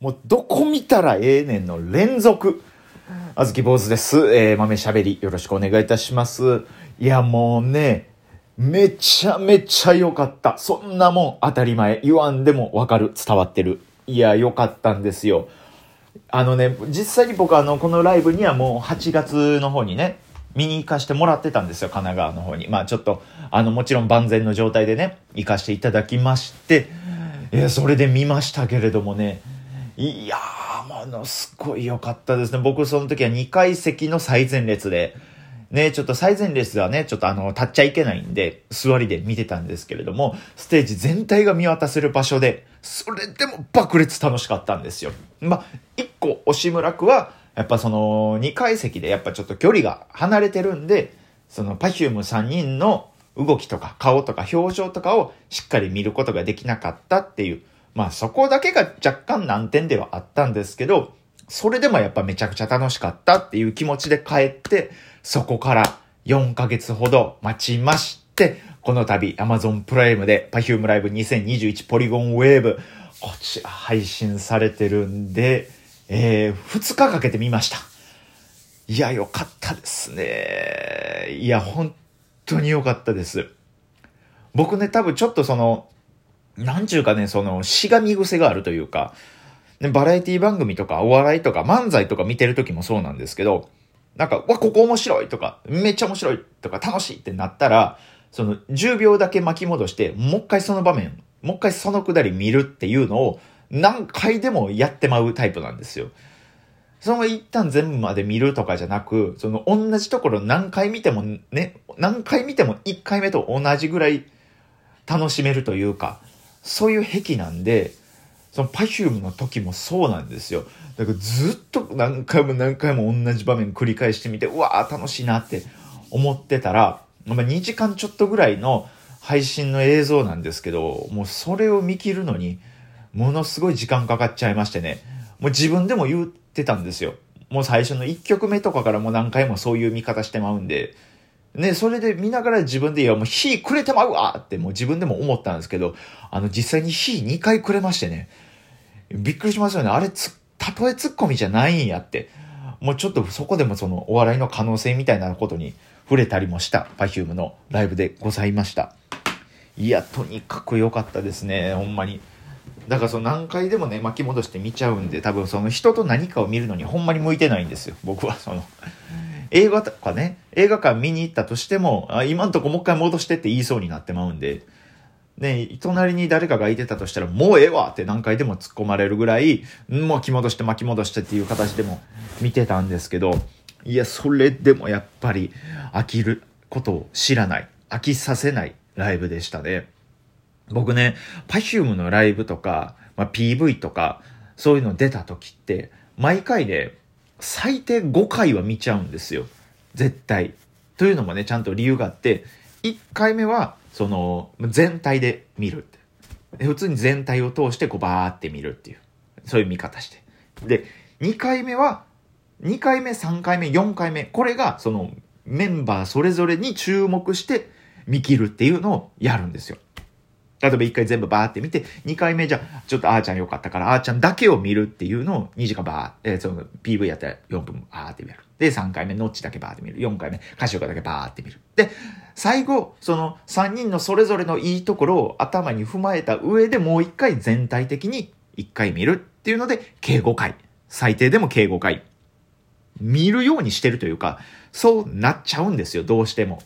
もうどこ見たらええねんの連続。あずき坊主です。えー、豆しゃべりよろしくお願いいたします。いやもうね、めちゃめちゃ良かった。そんなもん当たり前。言わんでもわかる。伝わってる。いや、良かったんですよ。あのね、実際に僕あの、このライブにはもう8月の方にね、見に行かしてもらってたんですよ、神奈川の方に。まあちょっと、あの、もちろん万全の状態でね、行かしていただきまして、いや、それで見ましたけれどもね、いやー、ものすごい良かったですね。僕その時は2階席の最前列で、ね、ちょっと最前列はね、ちょっとあの、立っちゃいけないんで、座りで見てたんですけれども、ステージ全体が見渡せる場所で、それでも爆裂楽しかったんですよ。ま、1個、押村区は、やっぱその、2階席でやっぱちょっと距離が離れてるんで、その、パフューム3人の動きとか顔とか表情とかをしっかり見ることができなかったっていう、まあそこだけが若干難点ではあったんですけど、それでもやっぱめちゃくちゃ楽しかったっていう気持ちで帰って、そこから4ヶ月ほど待ちまして、この度 Amazon プライムで Perfume Live 2021ポリゴンウェーブ、こちら配信されてるんで、えー、2日かけて見ました。いや、よかったですね。いや、本当によかったです。僕ね、多分ちょっとその、なんちゅうかね、その、しがみ癖があるというか、ね、バラエティ番組とかお笑いとか漫才とか見てる時もそうなんですけど、なんか、わ、ここ面白いとか、めっちゃ面白いとか、楽しいってなったら、その、10秒だけ巻き戻して、もう一回その場面、もう一回そのくだり見るっていうのを、何回でもやってまうタイプなんですよ。その一旦全部まで見るとかじゃなく、その同じところ何回見てもね、何回見ても1回目と同じぐらい楽しめるというか、そういう癖なんで、その Perfume の時もそうなんですよ。だからずっと何回も何回も同じ場面繰り返してみて、うわー楽しいなって思ってたら、まあ、2時間ちょっとぐらいの配信の映像なんですけど、もうそれを見切るのに、ものすごい時間かかっちゃいましてね、もう自分でも言ってたんですよ。もう最初の1曲目とかからもう何回もそういう見方してまうんで、ね、それで見ながら自分で、いや、もう火くれてまうわってもう自分でも思ったんですけど、あの、実際に火2回くれましてね、びっくりしますよね。あれつ、たとえツッコミじゃないんやって。もうちょっとそこでもそのお笑いの可能性みたいなことに触れたりもした Perfume のライブでございました。いや、とにかく良かったですね、ほんまに。だからその何回でもね、巻き戻して見ちゃうんで、多分その人と何かを見るのにほんまに向いてないんですよ、僕はその。映画とかね、映画館見に行ったとしても、あ今んとこもう一回戻してって言いそうになってまうんで、ね、隣に誰かがいてたとしたら、もうええわって何回でも突っ込まれるぐらい、もう巻き戻して巻き戻してっていう形でも見てたんですけど、いや、それでもやっぱり飽きることを知らない、飽きさせないライブでしたね。僕ね、Perfume のライブとか、まあ、PV とか、そういうの出た時って、毎回ね、最低5回は見ちゃうんですよ。絶対。というのもね、ちゃんと理由があって、1回目は、その、全体で見るって。普通に全体を通してこうバーって見るっていう。そういう見方して。で、2回目は、2回目、3回目、4回目、これが、その、メンバーそれぞれに注目して見切るっていうのをやるんですよ。例えば1回全部バーって見て、2回目じゃ、ちょっとあーちゃんよかったから、あーちゃんだけを見るっていうのを2時間バー、えーその PV やったら4分バーって見る。で、3回目、ノッチだけバーって見る。4回目、カシオカだけバーって見る。で、最後、その3人のそれぞれのいいところを頭に踏まえた上でもう1回全体的に1回見るっていうので、計5回。最低でも計5回。見るようにしてるというか、そうなっちゃうんですよ、どうしても。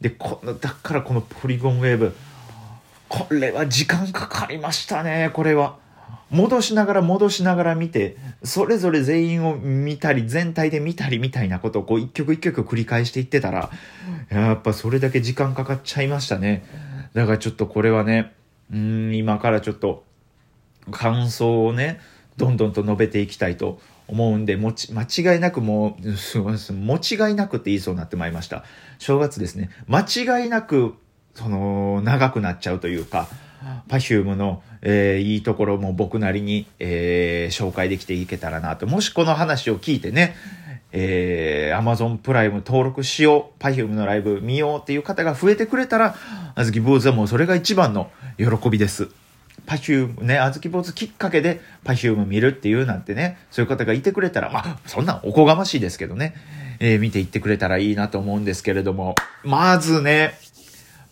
で、この、だからこのポリゴンウェーブ、これは時間かかりましたね、これは。戻しながら戻しながら見て、それぞれ全員を見たり、全体で見たりみたいなことをこう一曲一曲繰り返していってたら、やっぱそれだけ時間かかっちゃいましたね。だからちょっとこれはね、うん、今からちょっと感想をね、どんどんと述べていきたいと思うんで、もち、間違いなくもう、すごいです。もちがいなくって言いそうになってまいりました。正月ですね。間違いなく、その、長くなっちゃうというか、Perfume の、えーいいところも僕なりに、えー紹介できていけたらなと。もしこの話を聞いてね、えー、Amazon プライム登録しよう、Perfume のライブ見ようっていう方が増えてくれたら、あずき坊主はもうそれが一番の喜びです。パフュームね、あずき坊主きっかけでパフューム見るっていうなんてね、そういう方がいてくれたら、まあ、そんなんおこがましいですけどね、えー、見ていってくれたらいいなと思うんですけれども、まずね、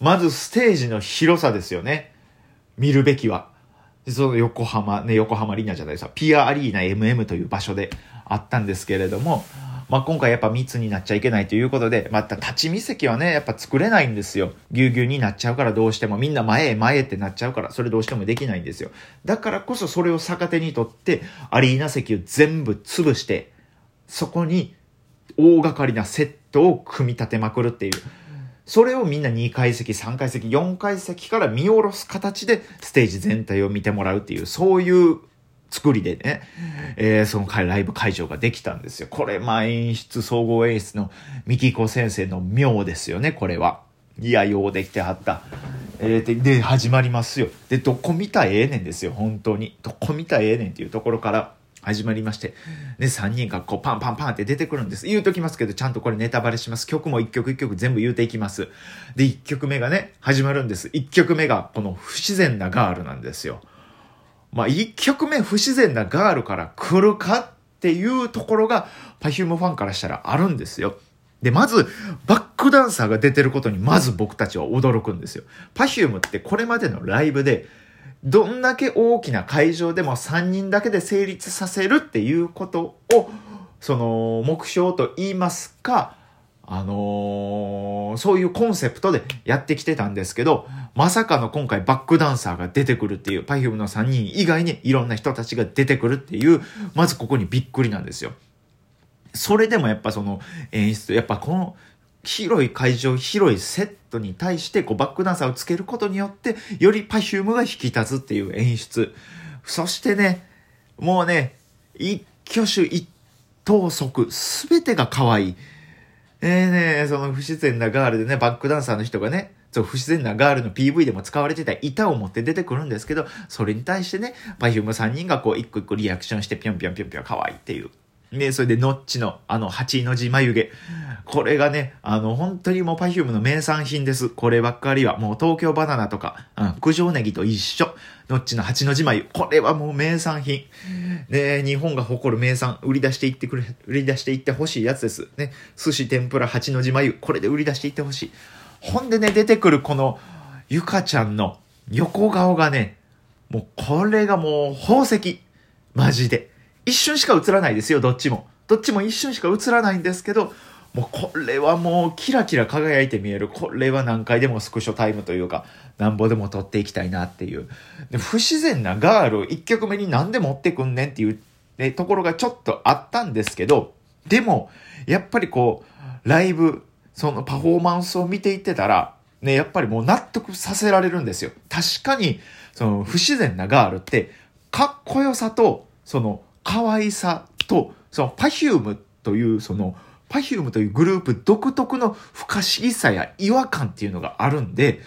まずステージの広さですよね。見るべきは。その横浜、ね、横浜アリーナじゃないですか、ピアアリーナ MM という場所であったんですけれども、まあ、今回やっぱ密になっちゃいけないということで、また立ち見席はね、やっぱ作れないんですよ。ぎゅうぎゅうになっちゃうからどうしても、みんな前へ前へってなっちゃうから、それどうしてもできないんですよ。だからこそそれを逆手にとって、アリーナ席を全部潰して、そこに大掛かりなセットを組み立てまくるっていう。それをみんな2階席、3階席、4階席から見下ろす形でステージ全体を見てもらうっていう、そういう作りでね、えー、そのライブ会場ができたんですよ。これ、まあ演出、総合演出の三木子先生の妙ですよね、これは。いや、ようできてはった。えー、で、で、始まりますよ。で、どこ見たらええねんですよ、本当に。どこ見たらええねんっていうところから始まりまして、ね、3人がこうパンパンパンって出てくるんです。言うときますけど、ちゃんとこれネタバレします。曲も1曲1曲全部言うていきます。で、1曲目がね、始まるんです。1曲目がこの不自然なガールなんですよ。まあ、一曲目不自然なガールから来るかっていうところが、Perfume ファンからしたらあるんですよ。で、まず、バックダンサーが出てることに、まず僕たちは驚くんですよ。Perfume ってこれまでのライブで、どんだけ大きな会場でも3人だけで成立させるっていうことを、その、目標と言いますか、あのー、そういうコンセプトでやってきてたんですけど、まさかの今回バックダンサーが出てくるっていう、Perfume の3人以外にいろんな人たちが出てくるっていう、まずここにびっくりなんですよ。それでもやっぱその演出、やっぱこの広い会場、広いセットに対してこうバックダンサーをつけることによって、より Perfume が引き立つっていう演出。そしてね、もうね、一挙手一投足、すべてが可愛い。えーね、その不自然なガールでね、バックダンサーの人がね、そう、不自然なガールの PV でも使われてた板を持って出てくるんですけど、それに対してね、パフューム3人がこう、一個一個リアクションしてぴょんぴょんぴょんぴょん可愛いっていう。ね、それでノッチのあの八の字眉毛。これがね、あの本当にもう Perfume の名産品です。こればっかりは。もう東京バナナとか、うん、九条ネギと一緒。ノッチの八の字眉。これはもう名産品。ね、日本が誇る名産。売り出していってくれ、売り出していってほしいやつです。ね、寿司天ぷら八の字眉。これで売り出していってほしい。ほんでね、出てくるこの、ゆかちゃんの横顔がね、もうこれがもう宝石。マジで。一瞬しか映らないですよ、どっちも。どっちも一瞬しか映らないんですけど、もうこれはもうキラキラ輝いて見える。これは何回でもスクショタイムというか、なんぼでも撮っていきたいなっていう。で不自然なガールを1曲目になんで持ってくんねんっていう、ね、ところがちょっとあったんですけど、でも、やっぱりこう、ライブ、そのパフォーマンスを見ていってたら、ね、やっぱりもう納得させられるんですよ。確かに、その不自然なガールって、かっこよさと、その可愛さと、その Perfume というその Perfume というグループ独特の不可思議さや違和感っていうのがあるんで、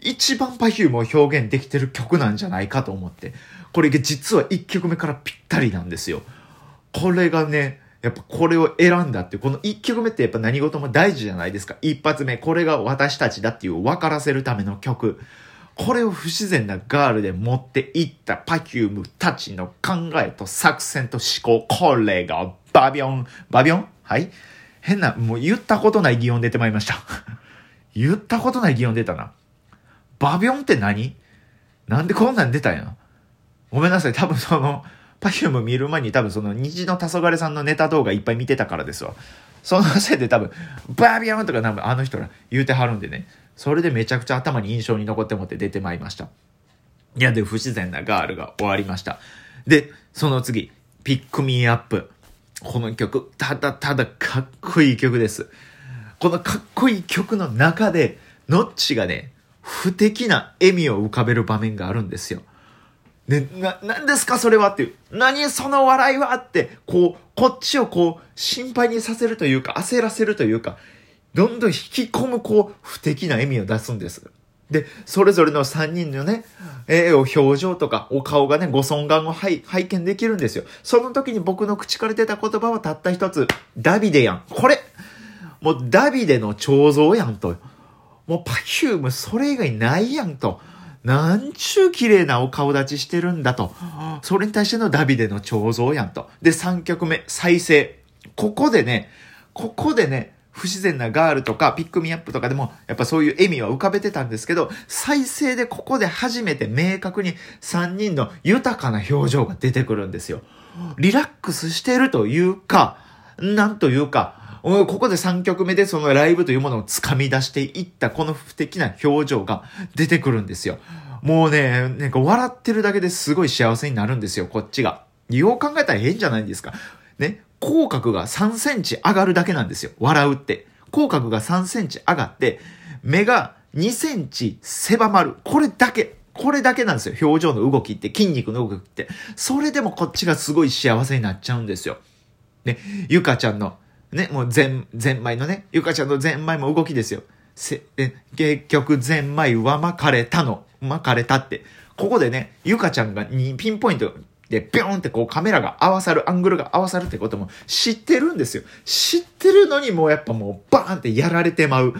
一番 Perfume を表現できてる曲なんじゃないかと思って、これが実は1曲目からぴったりなんですよ。これがね、やっぱこれを選んだってこの1曲目ってやっぱ何事も大事じゃないですか。一発目、これが私たちだっていう分からせるための曲。これを不自然なガールで持っていったパキュームたちの考えと作戦と思考。これがバビョン。バビョン？はい変な、もう言ったことない擬音出てまいりました。言ったことない擬音出たな。バビョンって何？なんでこんなん出たんや？ごめんなさい。多分その、パキューム見る前に多分その虹の黄昏さんのネタ動画いっぱい見てたからですわ。そのせいで多分、バビョンとか多分あの人ら言うてはるんでね。それでめちゃくちゃ頭に印象に残ってもって出てまいりました。いや、で、不自然なガールが終わりました。で、その次、ピックミーアップ。この曲、ただただかっこいい曲です。このかっこいい曲の中で、のっちがね、不敵な笑みを浮かべる場面があるんですよ。で、な、何ですかそれはっていう。何その笑いはって、こう、こっちをこう、心配にさせるというか、焦らせるというか、どんどん引き込む、こう、不敵な笑みを出すんです。で、それぞれの3人のね、えー、表情とかお顔がね、ご尊顔を拝見できるんですよ。その時に僕の口から出た言葉はたった一つ。ダビデやん。これもうダビデの彫像やんと。もうパキュームそれ以外ないやんと。なんちゅう綺麗なお顔立ちしてるんだと。それに対してのダビデの彫像やんと。で、3曲目、再生。ここでね、ここでね、不自然なガールとかピックミアップとかでもやっぱそういう笑みは浮かべてたんですけど、再生でここで初めて明確に3人の豊かな表情が出てくるんですよ。リラックスしてるというか、なんというか、ここで3曲目でそのライブというものを掴み出していったこの不敵な表情が出てくるんですよ。もうね、なんか笑ってるだけですごい幸せになるんですよ、こっちが。よう考えたら変じゃないですか。ね、口角が3センチ上がるだけなんですよ。笑うって。口角が3センチ上がって、目が2センチ狭まる。これだけ。これだけなんですよ。表情の動きって、筋肉の動きって。それでもこっちがすごい幸せになっちゃうんですよ。ね、ゆかちゃんのね、もう全、全枚のね、ゆかちゃんの全枚も動きですよ。せ、え、結局全枚は巻かれたの。巻かれたって。ここでね、ゆかちゃんがにピンポイントで、ビョーンってこうカメラが合わさる、アングルが合わさるってことも知ってるんですよ。知ってるのにもうやっぱもうバーンってやられてまう。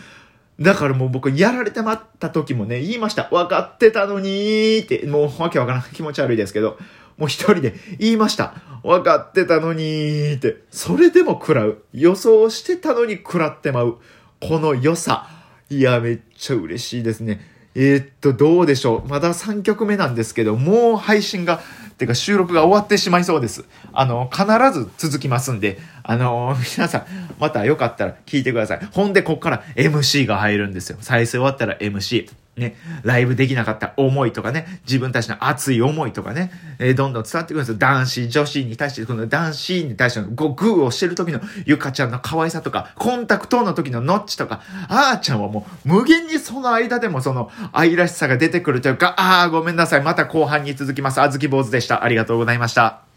だからもう僕やられてまった時もね、言いました。分かってたのにーって、もうわけわからん気持ち悪いですけど、もう一人で言いました。分かってたのにーって。それでも食らう。予想してたのに食らってまう。この良さ。いや、めっちゃ嬉しいですね。えー、っと、どうでしょう。まだ3曲目なんですけど、もう配信が、てか収録が終わってしまいそうです。あの、必ず続きますんで、あの、皆さん、またよかったら聞いてください。ほんで、こっから MC が入るんですよ。再生終わったら MC。ね、ライブできなかった思いとかね、自分たちの熱い思いとかね、えー、どんどん伝わってくるんですよ。男子、女子に対して、この男子に対してのグーをしてる時のゆかちゃんの可愛さとか、コンタクトの時のノッチとか、あーちゃんはもう無限にその間でもその愛らしさが出てくるというか、あーごめんなさい。また後半に続きます。あずき坊主でした。ありがとうございました。